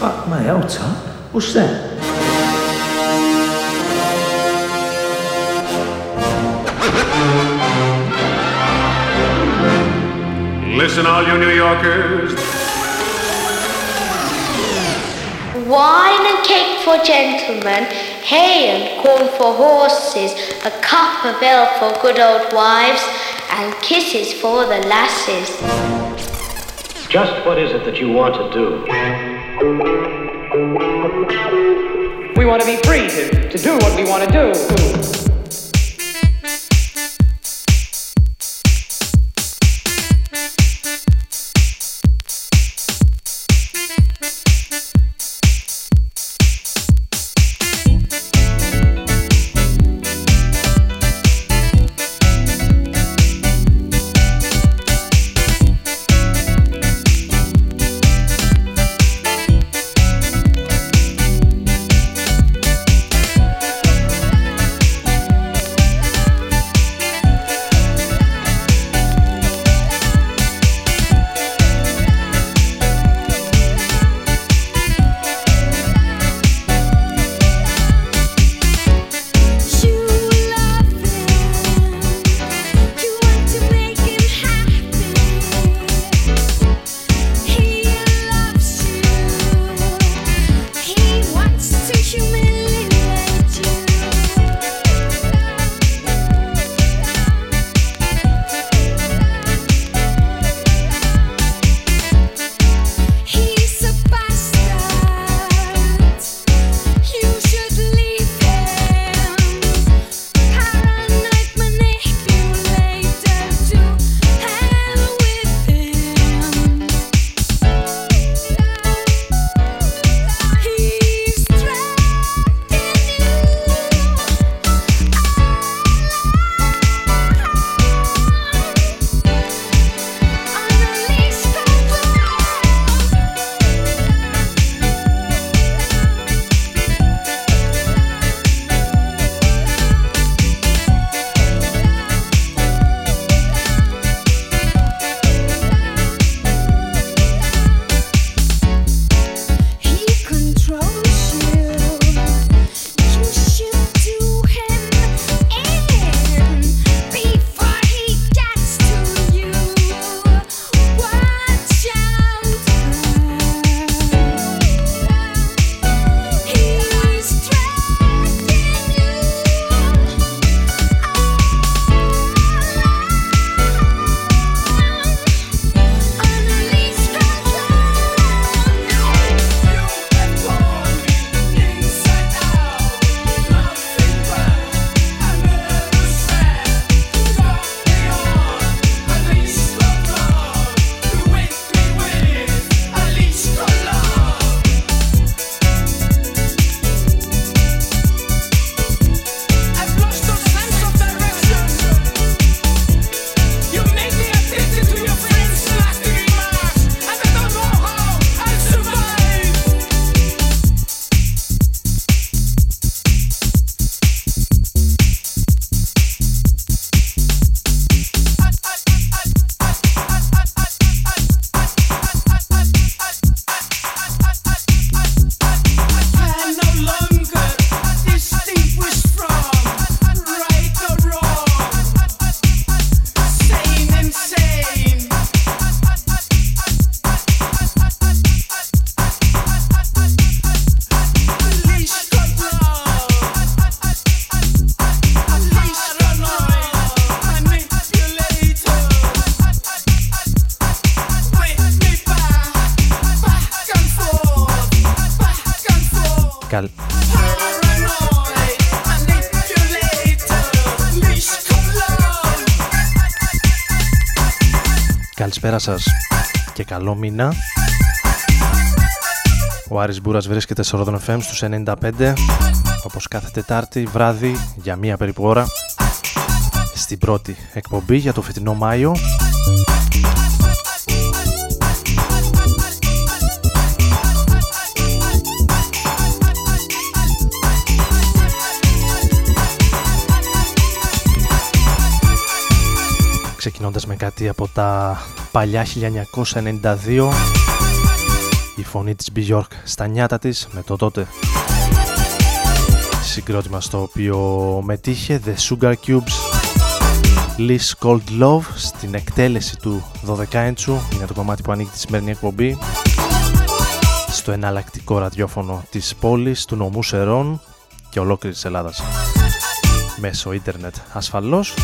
fuck my else up? What's that? Listen, all you New Yorkers. Wine and cake for gentlemen, hay and corn for horses, a cup of ale for good old wives, and kisses for the lasses. Just what is it that you want to do? We want to be free to, to do what we want to do. Καλησπέρα σας και καλό μήνα. Ο Άρης Μπούρας βρίσκεται στο Ρόδον FM στους 95 όπως κάθε Τετάρτη βράδυ για μία περίπου ώρα στην πρώτη εκπομπή για το φετινό Μάιο ξεκινώντας με κάτι από τα παλιά 1992 η φωνή της Bjork στα νιάτα της με το τότε συγκρότημα στο οποίο μετήχε The Sugar Cubes Liz Cold Love στην εκτέλεση του 12ίντσου είναι το κομμάτι που ανοίγει τη σημερινή εκπομπή στο εναλλακτικό ραδιόφωνο της πόλης του νομού Σερών και ολόκληρης της Ελλάδας μέσω ίντερνετ ασφαλώς.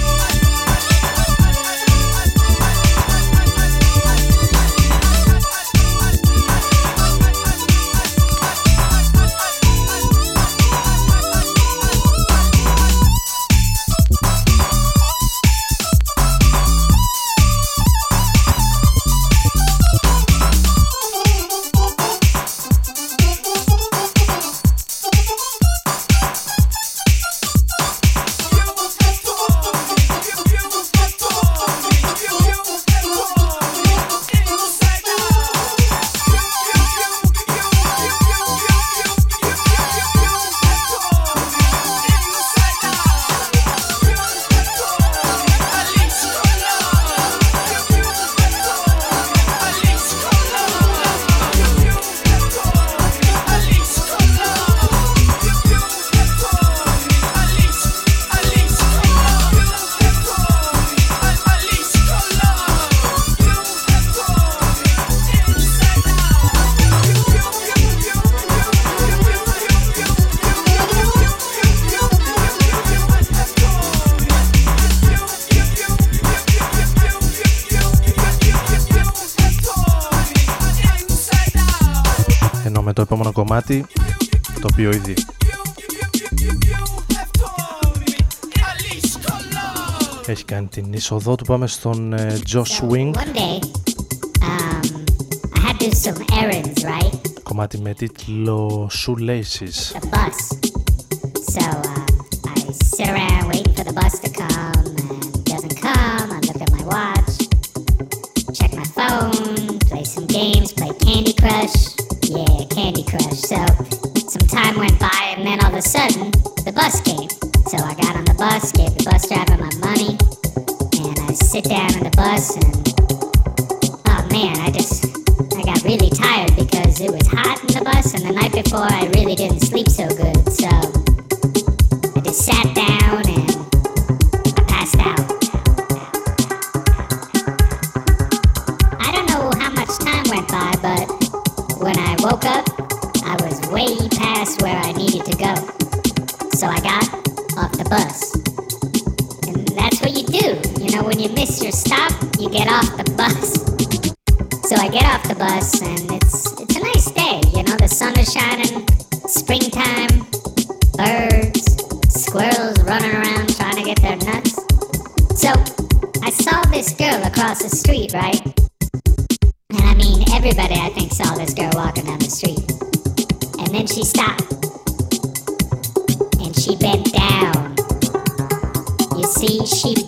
το επόμενο κομμάτι το οποίο ήδη έχει κάνει την είσοδό του. Πάμε στον ε, Josh Wing. Κομμάτι με τίτλο Shoelaces. of a sudden, the bus came. So I got on the bus, gave the bus driver my money, and I sit down on the bus and oh man, I just I got really tired because it was hot in the bus and the night before I really didn't bent down. You see, she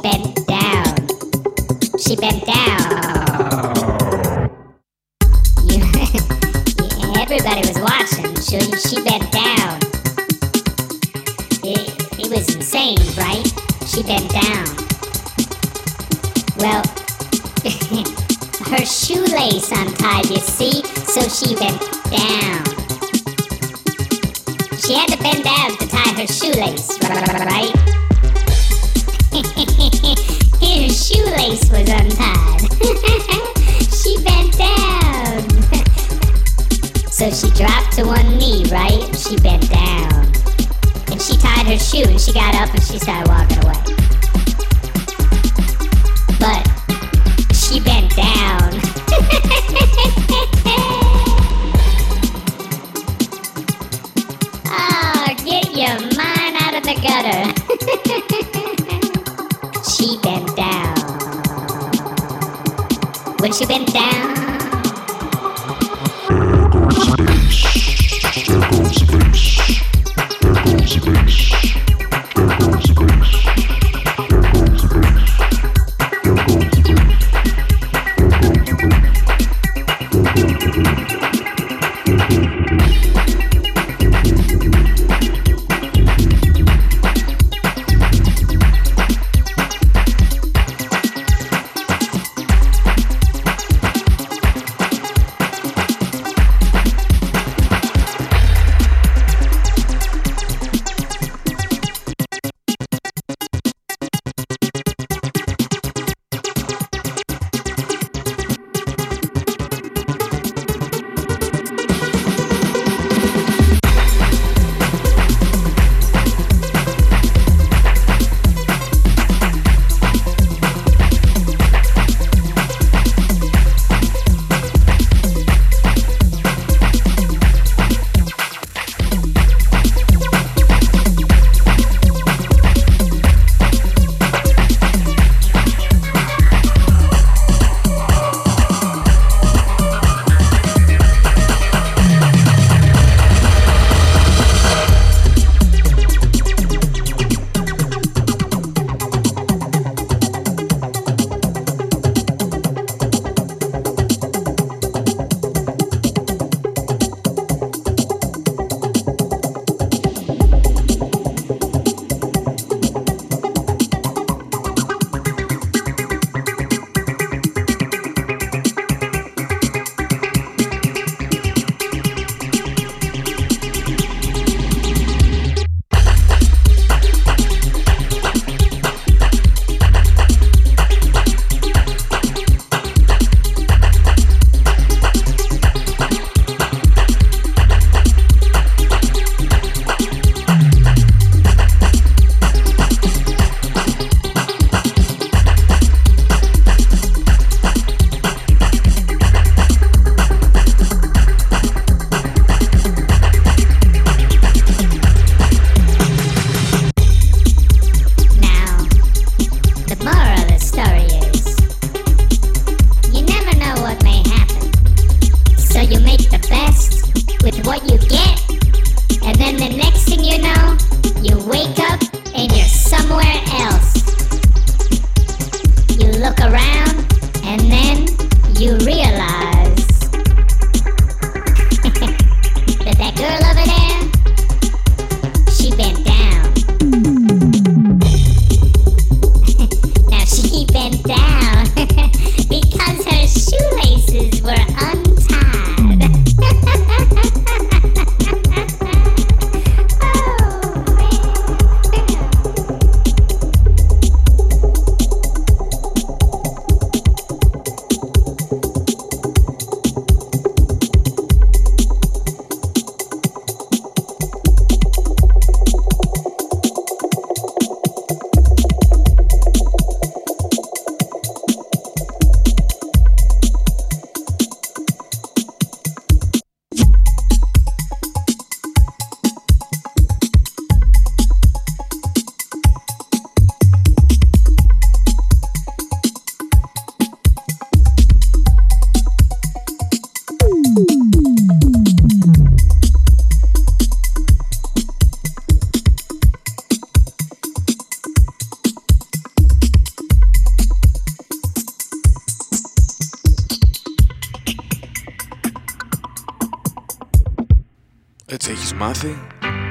μάθει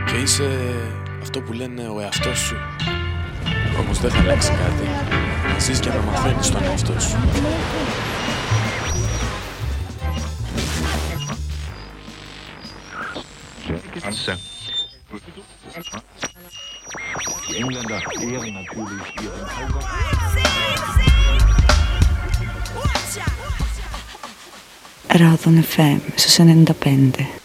και είσαι αυτό που λένε ο εαυτός σου. Όμως δεν θα αλλάξει κάτι. Να ζεις και να μαθαίνεις τον εαυτό σου. Die Engländer ehren natürlich ihren Kaiser. Ράδον FM στους 95.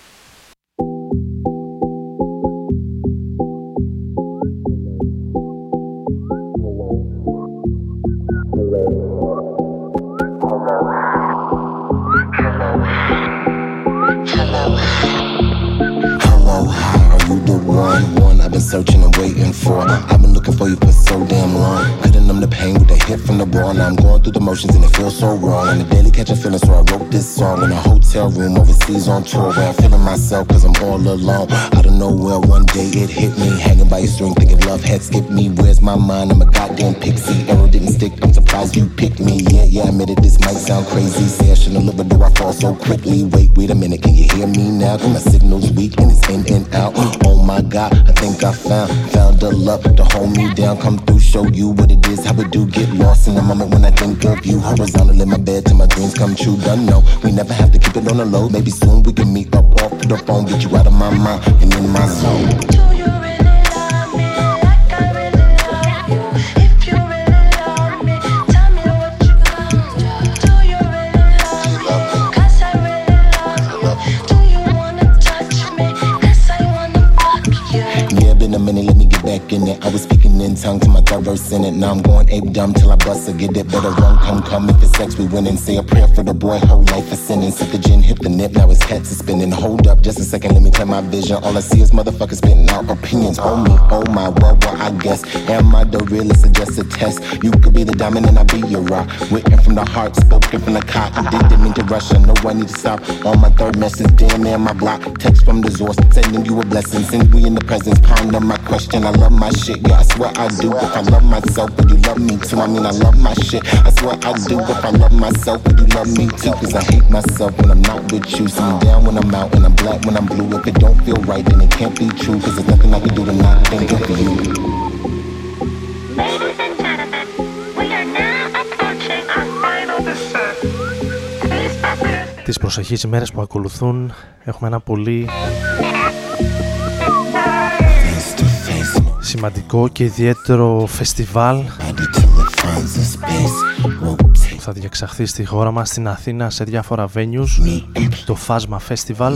I'm feeling myself cause I'm all alone. Out of nowhere, one day it hit me. Hanging by a string, thinking love had skipped me. Where's my mind? I'm a goddamn pixie. Arrow didn't stick, I'm surprised you picked me. Yeah, yeah, I admitted this might sound crazy. Say I shouldn't live, but do I fall so quickly? Wait, wait a minute, can you hear me now? Cause my signal's weak and it's in and out. My god, I think I found found the love to hold me down. Come through, show you what it is, how it do get lost in the moment when I think of you. Horizontal in my bed till my dreams come true. Done know we never have to keep it on the low. Maybe soon we can meet up off the phone, get you out of my mind and in my zone. Was speaking in tongue to my third verse in it. Now I'm going ape dumb till I bust or get it. Better run, come, come. If it's sex, we win and say a prayer for the boy. Whole life a sentence. Sip the gin, hit the nip. Now his head's spinning. Hold up, just a second, let me clear my vision. All I see is motherfuckers spitting out opinions. Oh me, oh my, well, well, I guess. Am I the realest or just a test? You could be the diamond and I be your rock. Written from the heart, spoken from the cot. I didn't mean to rush, I know I need to stop. On my third message, damn near my block. Text from the source, sending you a blessing. Since we in the presence, ponder my question. I love my shit, yeah, I swear I do. If I love myself, would you love me too? I mean, I love my shit. I swear I do. If I love myself, would you love me too? Cause I hate myself when I'm not with you. See me down when I'm out and I'm black when I'm blue. If it don't feel right, then it can't be true. Cause there's nothing I can do to not think of you. Ladies and gentlemen, we are now approaching our final descent. Please prepare Τις προσεχείς ημέρες που ακολουθούν έχουμε ένα πολύ σημαντικό και ιδιαίτερο φεστιβάλ που θα διεξαχθεί στη χώρα μας στην Αθήνα σε διάφορα venues το Φάσμα Festival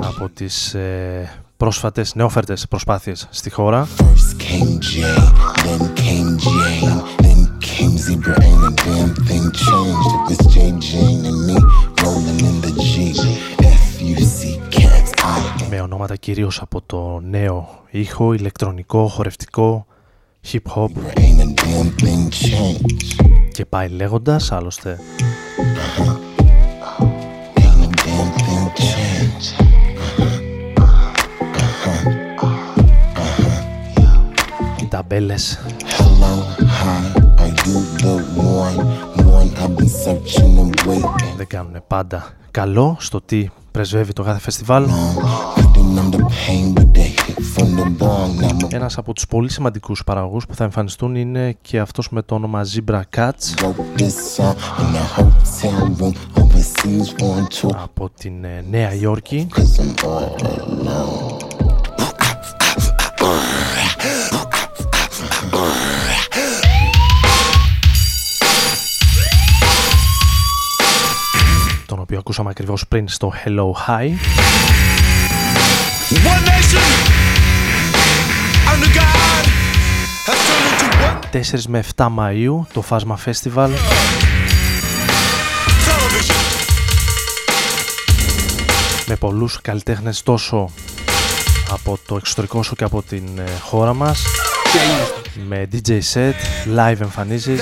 από τις ε, πρόσφατες νεόφερτες προσπάθειες στη χώρα Came Jay, then came Jane, then came Zebra, ain't a damn thing changed. If it's J. Jane and me rolling in the G, κυρίως από το νέο ήχο, ηλεκτρονικό, χορευτικό, hip hop και πάει λέγοντας άλλωστε. Οι ταμπέλες δεν κάνουν πάντα καλό στο τι πρεσβεύει το κάθε φεστιβάλ. Ένας από τους πολύ σημαντικούς παραγωγούς που θα εμφανιστούν είναι και αυτός με το όνομα Zebra Cats. από την ε, Νέα Υόρκη. Τον οποίο ακούσαμε ακριβώς πριν στο Hello Hi 4 με 7 Μαΐου το Φάσμα Festival. Με πολλούς καλλιτέχνες τόσο από το εξωτερικό όσο και από την ε, χώρα μας. Με DJ set, live εμφανίσεις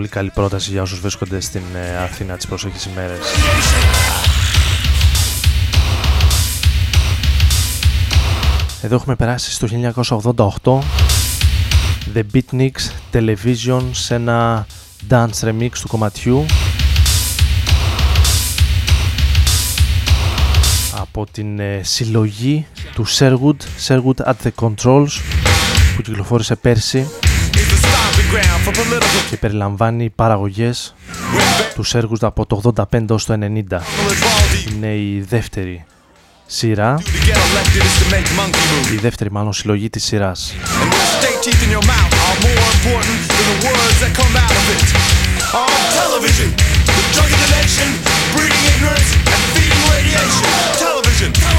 πολύ καλή πρόταση για όσους βρίσκονται στην Αθήνα τις προσεχείς ημέρες. Εδώ έχουμε περάσει στο 1988 The Beatniks Television σε ένα dance remix του κομματιού. Από την ε, συλλογή του Sherwood, Sherwood at the Controls που κυκλοφόρησε πέρσι και περιλαμβάνει παραγωγές του Sherwood από το 85 ως το 90. Είναι η δεύτερη σειρά, η δεύτερη μάλλον συλλογή της σειράς. Channel.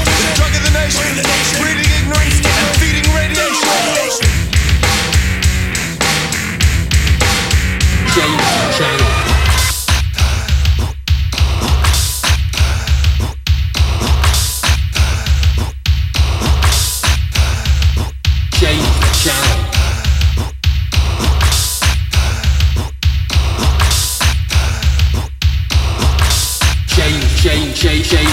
chain chain chain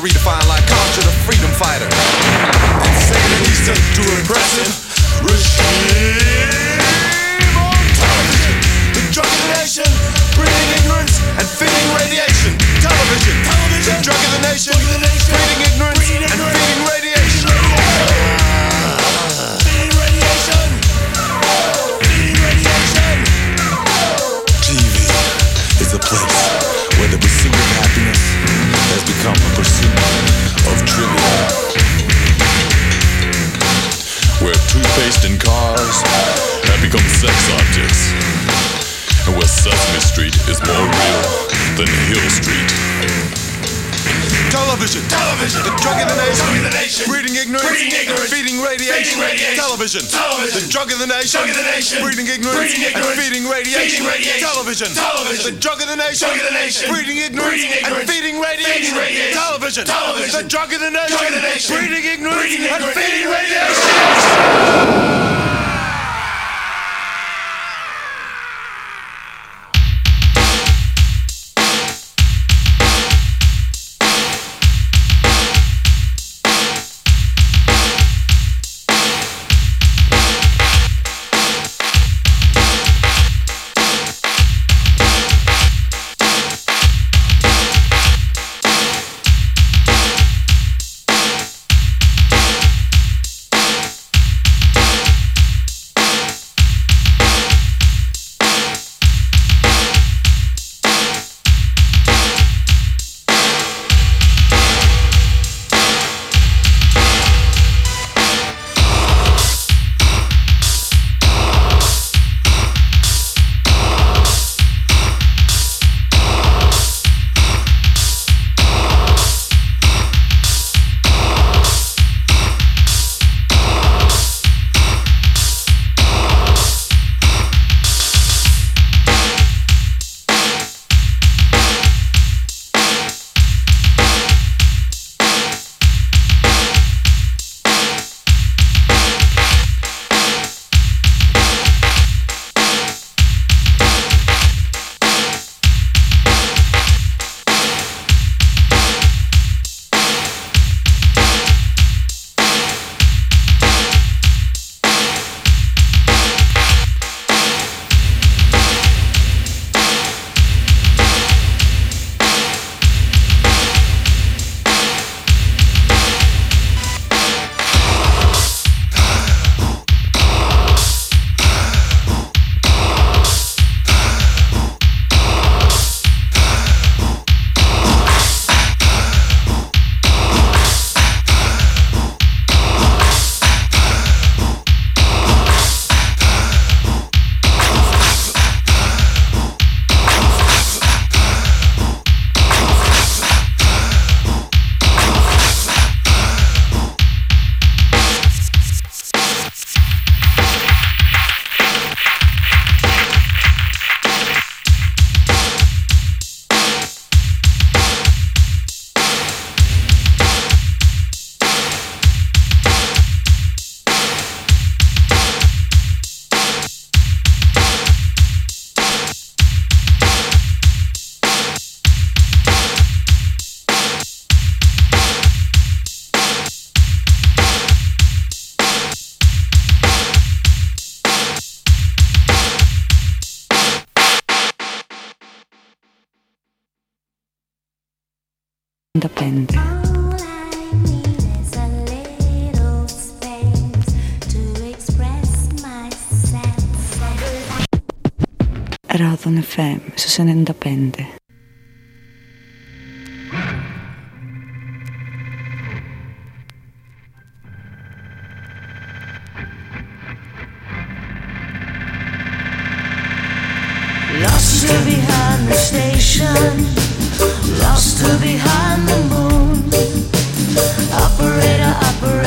redefine television, television, the drug of the nation, drug of the nation, breeding ignorance, ignorance and feeding radiation, feeding radiation, television, television, the drug of the nation, drug of the nation. breeding ignorance, ignorance and feeding radiation. FM στους 95. Lost her behind the station, lost her behind the moon. Operator, operator,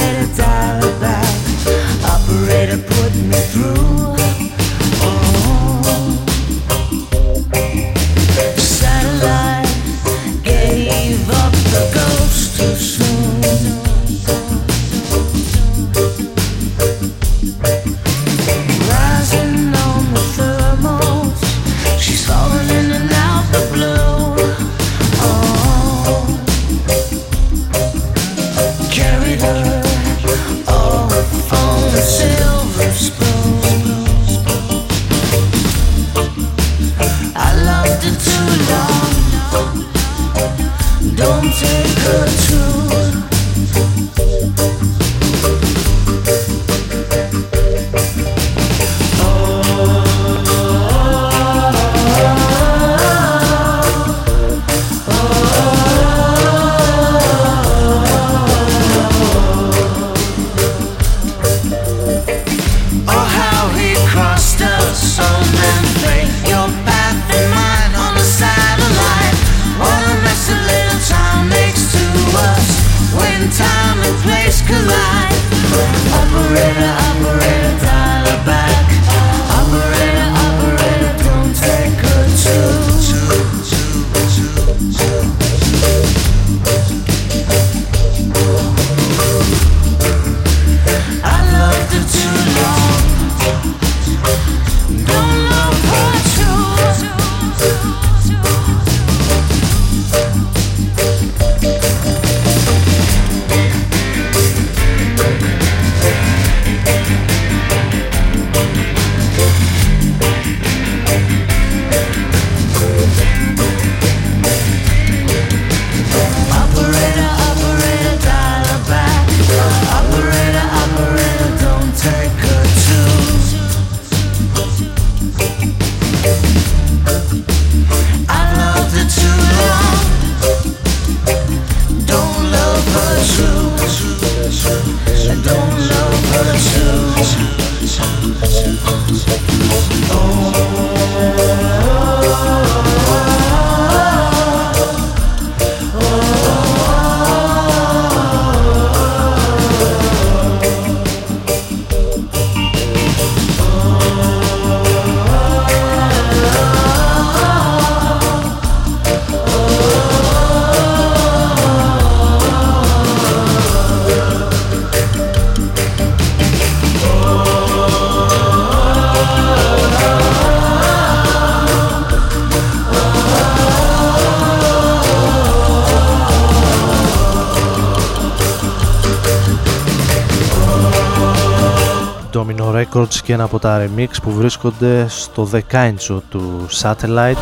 Και ένα από τα remix που βρίσκονται στο 10 του Satellite.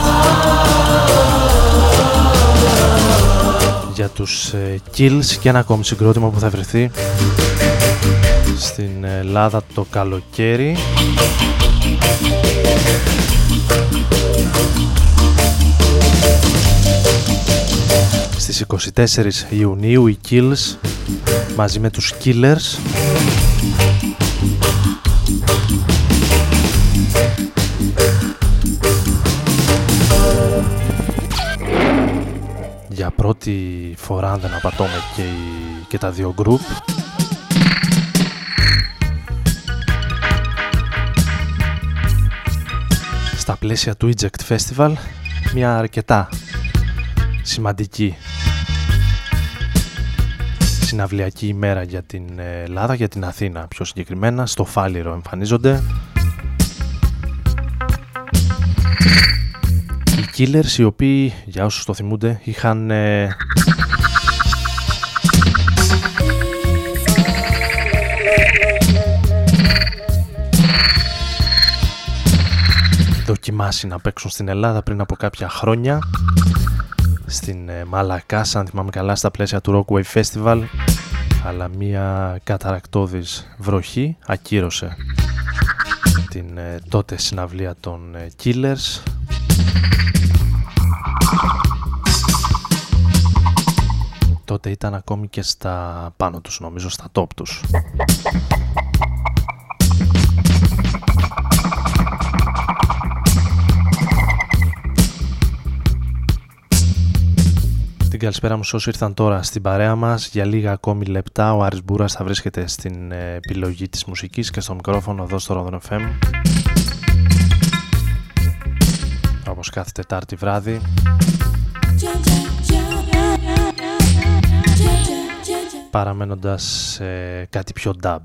Για τους ε, Kills και ένα ακόμη συγκρότημα που θα βρεθεί στην Ελλάδα το καλοκαίρι. Στις 24 Ιουνίου οι Kills μαζί με τους Killers για πρώτη φορά αν δεν απατώμε και, και τα δύο γκρουπ στα πλαίσια του Eject Festival μια αρκετά σημαντική συναυλιακή ημέρα για την Ελλάδα, για την Αθήνα πιο συγκεκριμένα, στο Φάληρο εμφανίζονται Killers οι οποίοι για όσους το θυμούνται είχαν ε, δοκιμάσει να παίξουν στην Ελλάδα πριν από κάποια χρόνια στην ε, Μαλακά, αν θυμάμαι καλά, στα πλαίσια του Rockwave Festival. Αλλά μία καταρακτώδης βροχή ακύρωσε την ε, τότε συναυλία των ε, Killers τότε ήταν ακόμη και στα πάνω τους νομίζω στα top τους την καλησπέρα μου σε όσοι ήρθαν τώρα στην παρέα μας. Για λίγα ακόμη λεπτά ο Άρης Μπούρας θα βρίσκεται στην ε, επιλογή της μουσικής και στο μικρόφωνο εδώ στο Ρόδον FM. Όπως κάθε Τετάρτη βράδυ. Παραμένοντας σε κάτι πιο dub.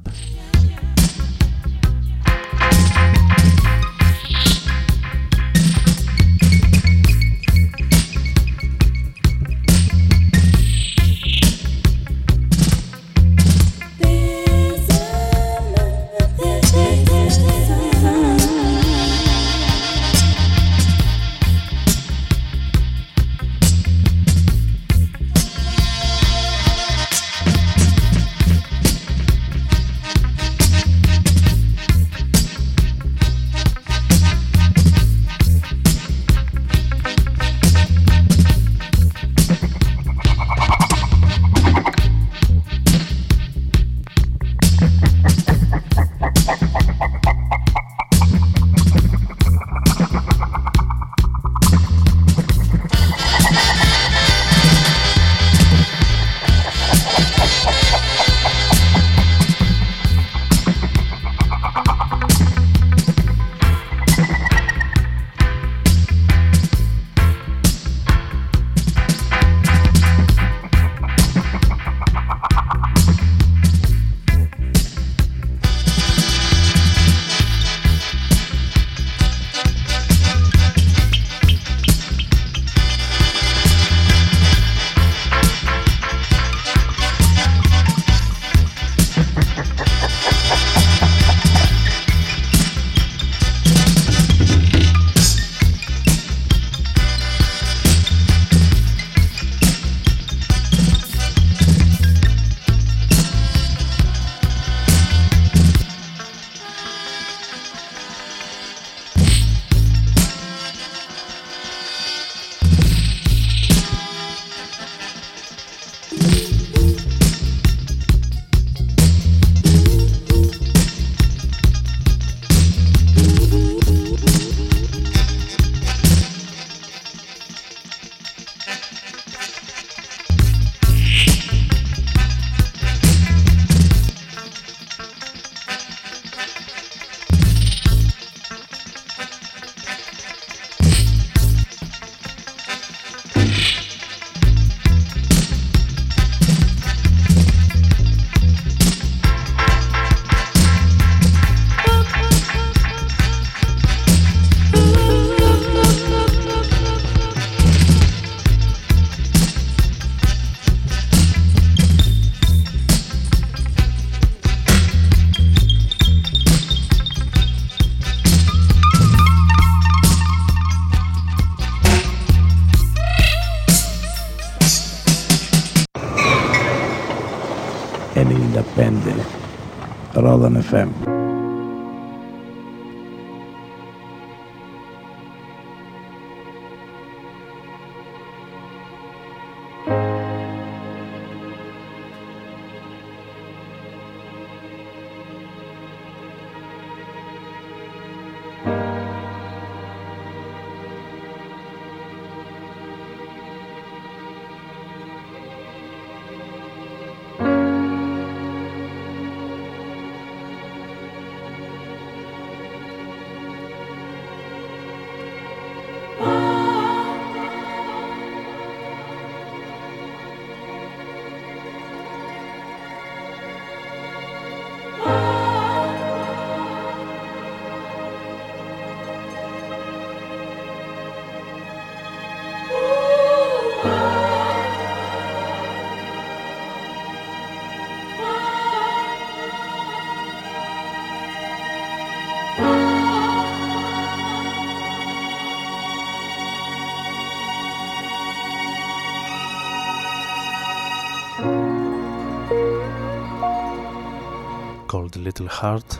Little Heart.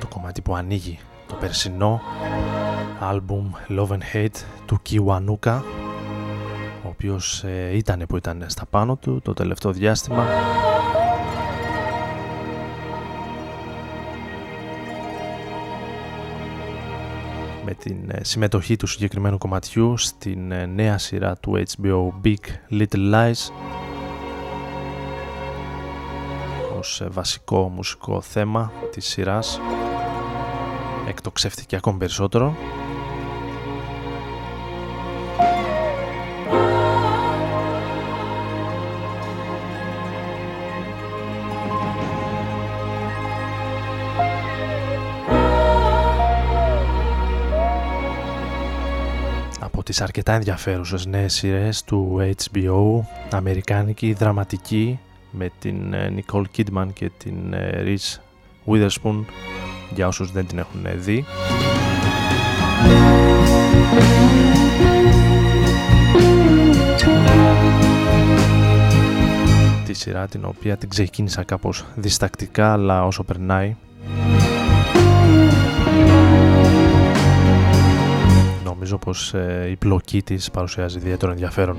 Το κομμάτι που ανοίγει το περσινό άλμπουμ Love and Hate του Kiwanuka ο οποίος ε, ήταν που ήταν στα πάνω του το τελευταίο διάστημα. Με την ε, συμμετοχή του συγκεκριμένου κομματιού στην ε, νέα σειρά του HBO Big Little Lies ως ε, βασικό μουσικό θέμα της σειράς. Εκτοξεύτηκε ακόμη περισσότερο. Τις αρκετά ενδιαφέρουσες νέες σειρές του HBO, αμερικάνικη, δραματική, με την ε, Nicole Kidman και την ε, Reese Witherspoon, για όσους δεν την έχουν δει. Τη σειρά την οποία την ξεκίνησα κάπως διστακτικά, αλλά όσο περνάει νομίζω πως ε, η πλοκή της παρουσιάζει ιδιαίτερο ενδιαφέρον.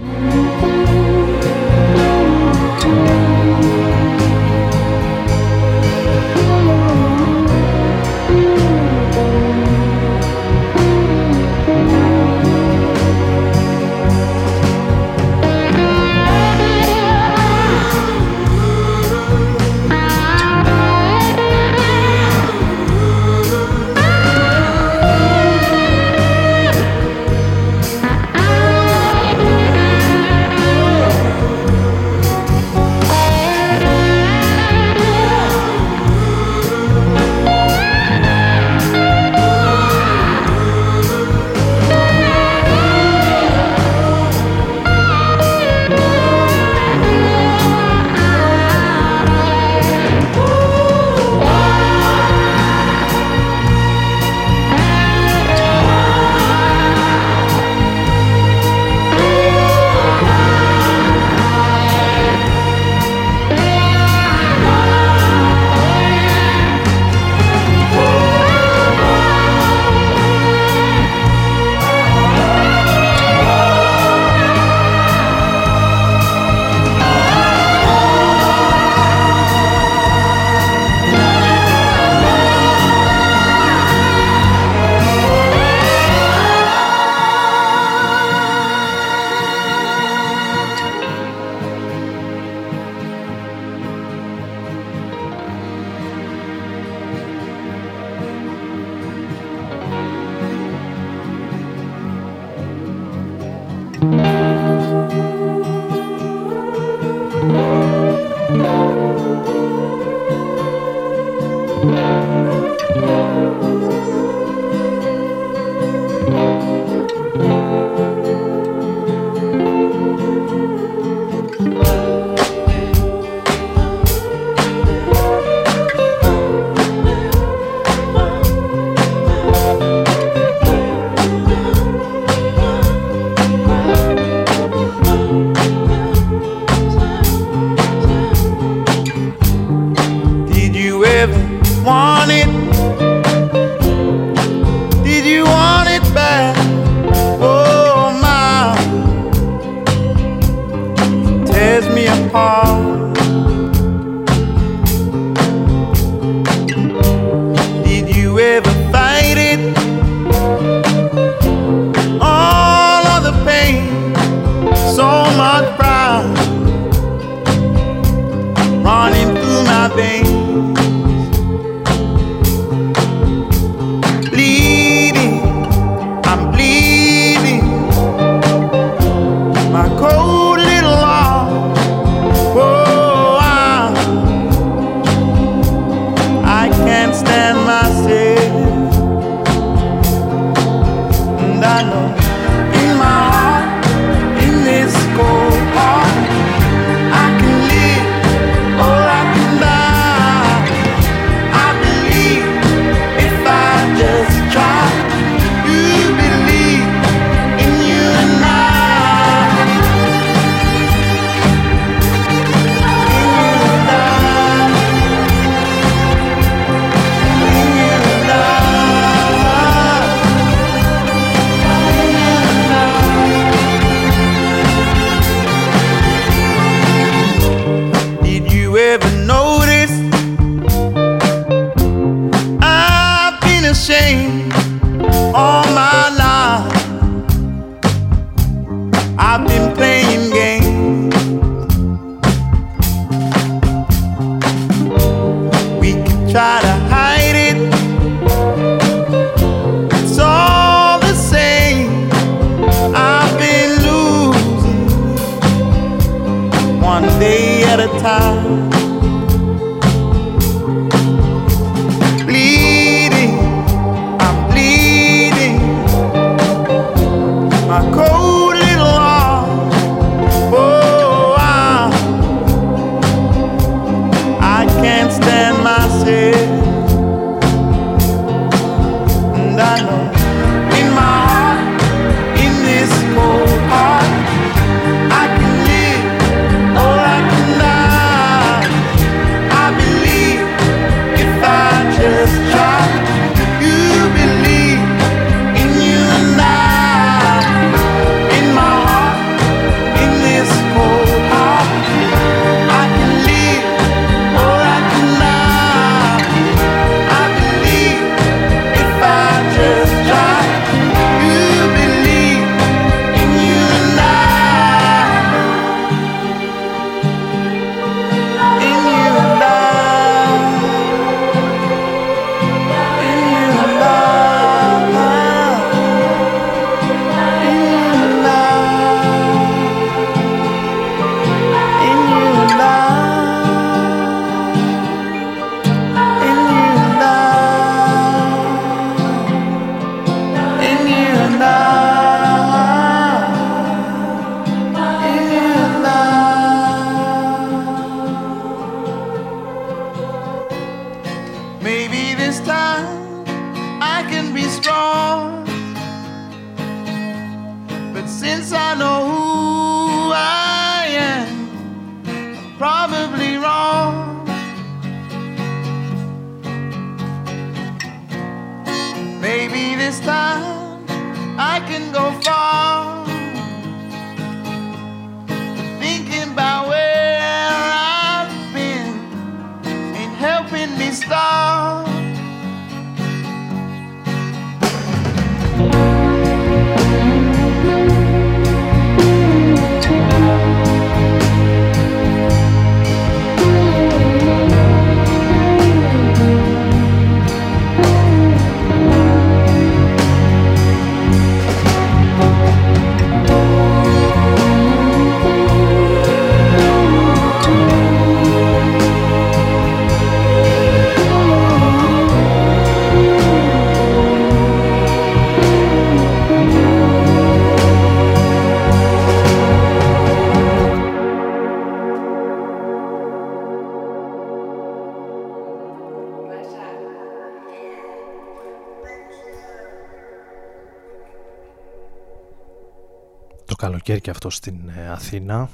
Καλοκαίρι και αυτό στην ε, Αθήνα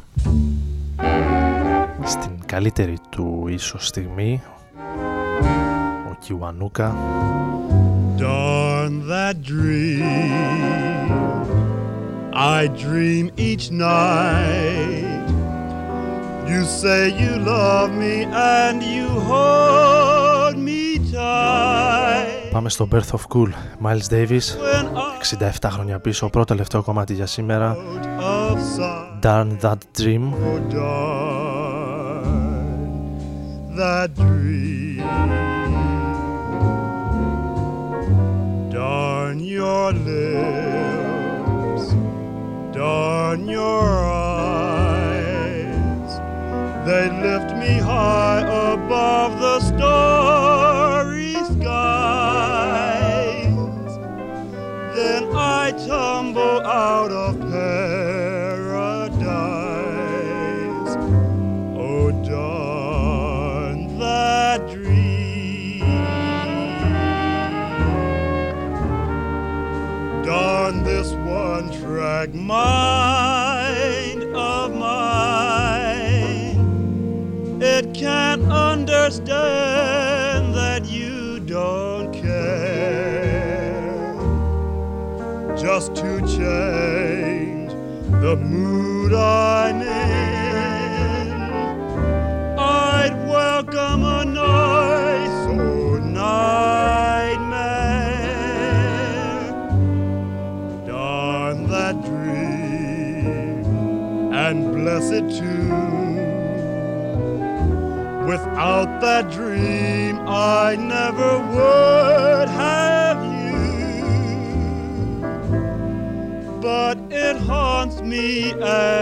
Στην καλύτερη του ίσως στιγμή Ο Κιουανούκα Darn that dream I dream each night. You say you love me and you hold me tight. Πάμε στο Birth of Cool Miles Davis 67 χρόνια πίσω Πρώτο τελευταίο κομμάτι για σήμερα Of sun, Darn That Dream darn that dream. Darn your lips, darn your eyes. They lift me high above the starry I tumble out of paradise. Oh, darn that dream. Darn this one track mind of mine. It can't understand to change the mood I'm in. I'd welcome a nice old nightmare. Darn that dream and bless it too. Without that dream, I never would have wants me uh,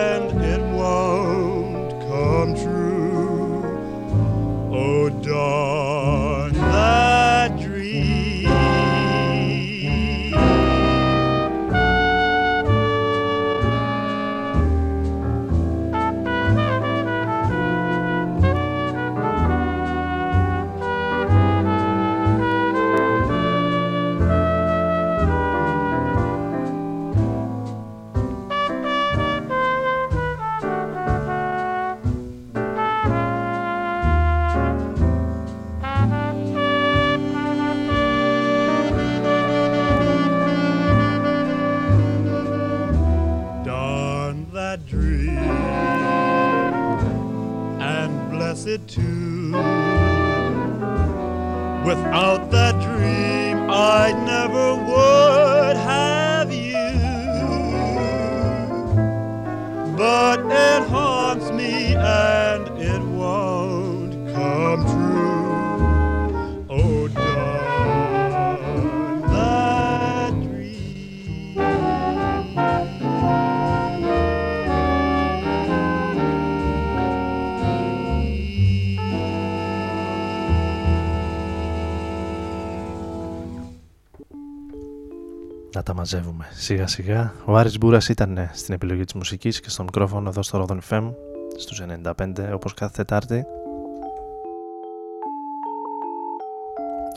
μαζεύουμε. Σιγά σιγά. Ο Άρης Μπούρας ήταν στην επιλογή της μουσικής και στο μικρόφωνο εδώ στο Rodon FM στους 95 όπως κάθε Τετάρτη.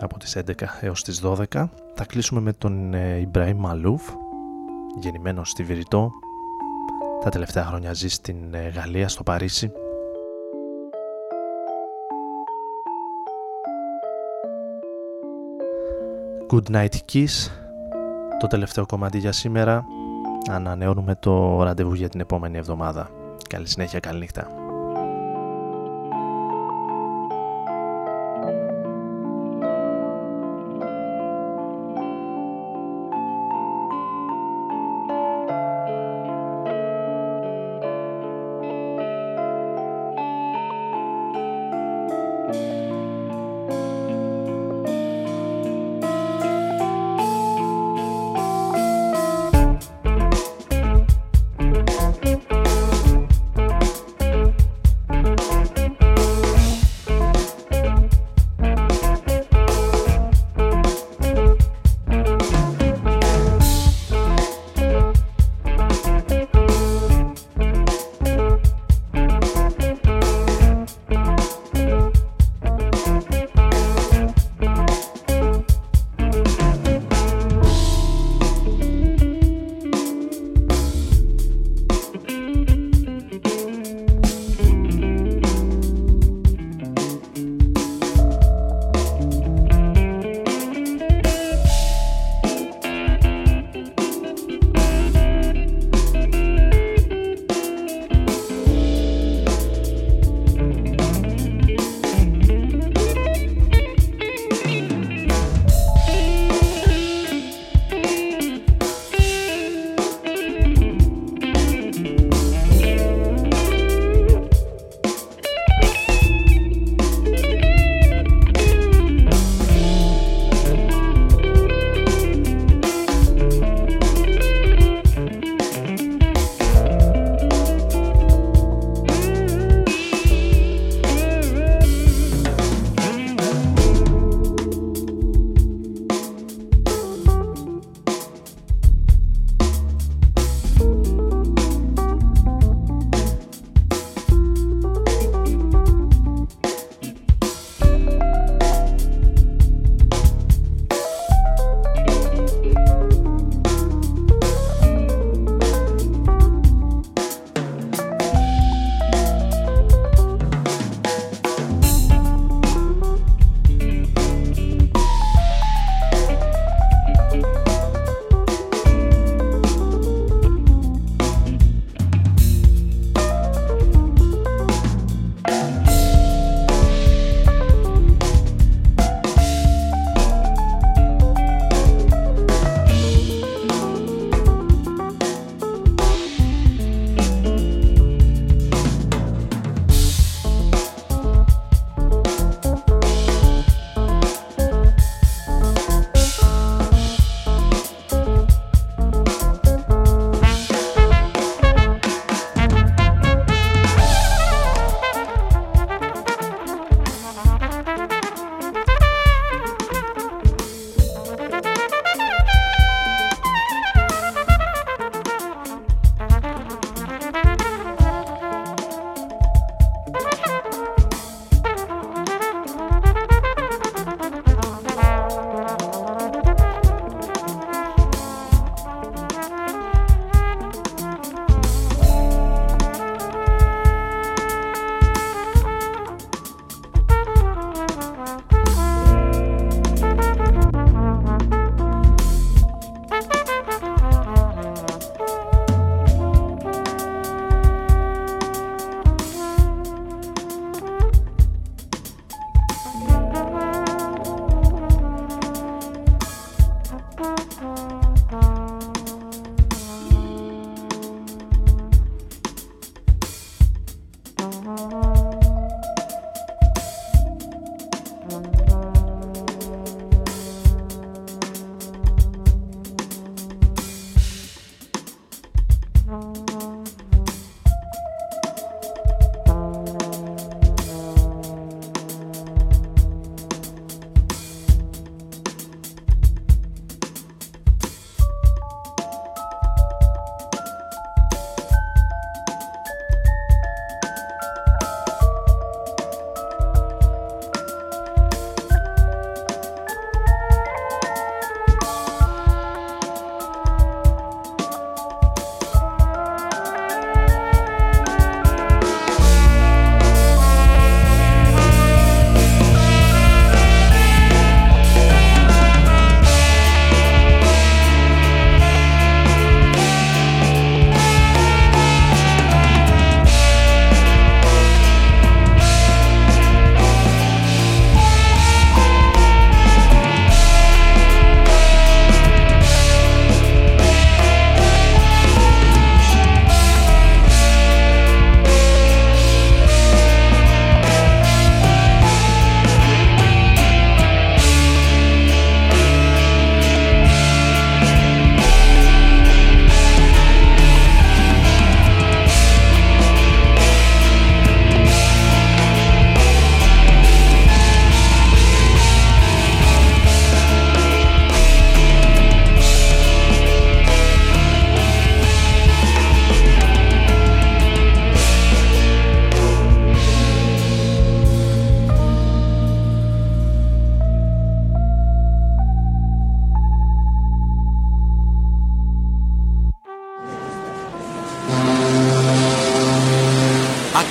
Από τις 11 έως τις 12 θα κλείσουμε με τον Ιμπραήμ Μαλούφ γεννημένος στη Βηρητό. Τα τελευταία χρόνια ζει στην ε, Γαλλία, στο Παρίσι. Good Night Kiss το τελευταίο κομμάτι για σήμερα. Ανανεώνουμε το ραντεβού για την επόμενη εβδομάδα. Καλή συνέχεια, καλή νύχτα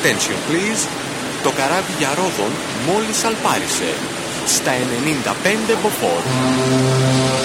Attention please. Το καράβι για Ρόδον μόλις αλπάρισε. Στα 95 μποφόρ. Κουνάει ρε!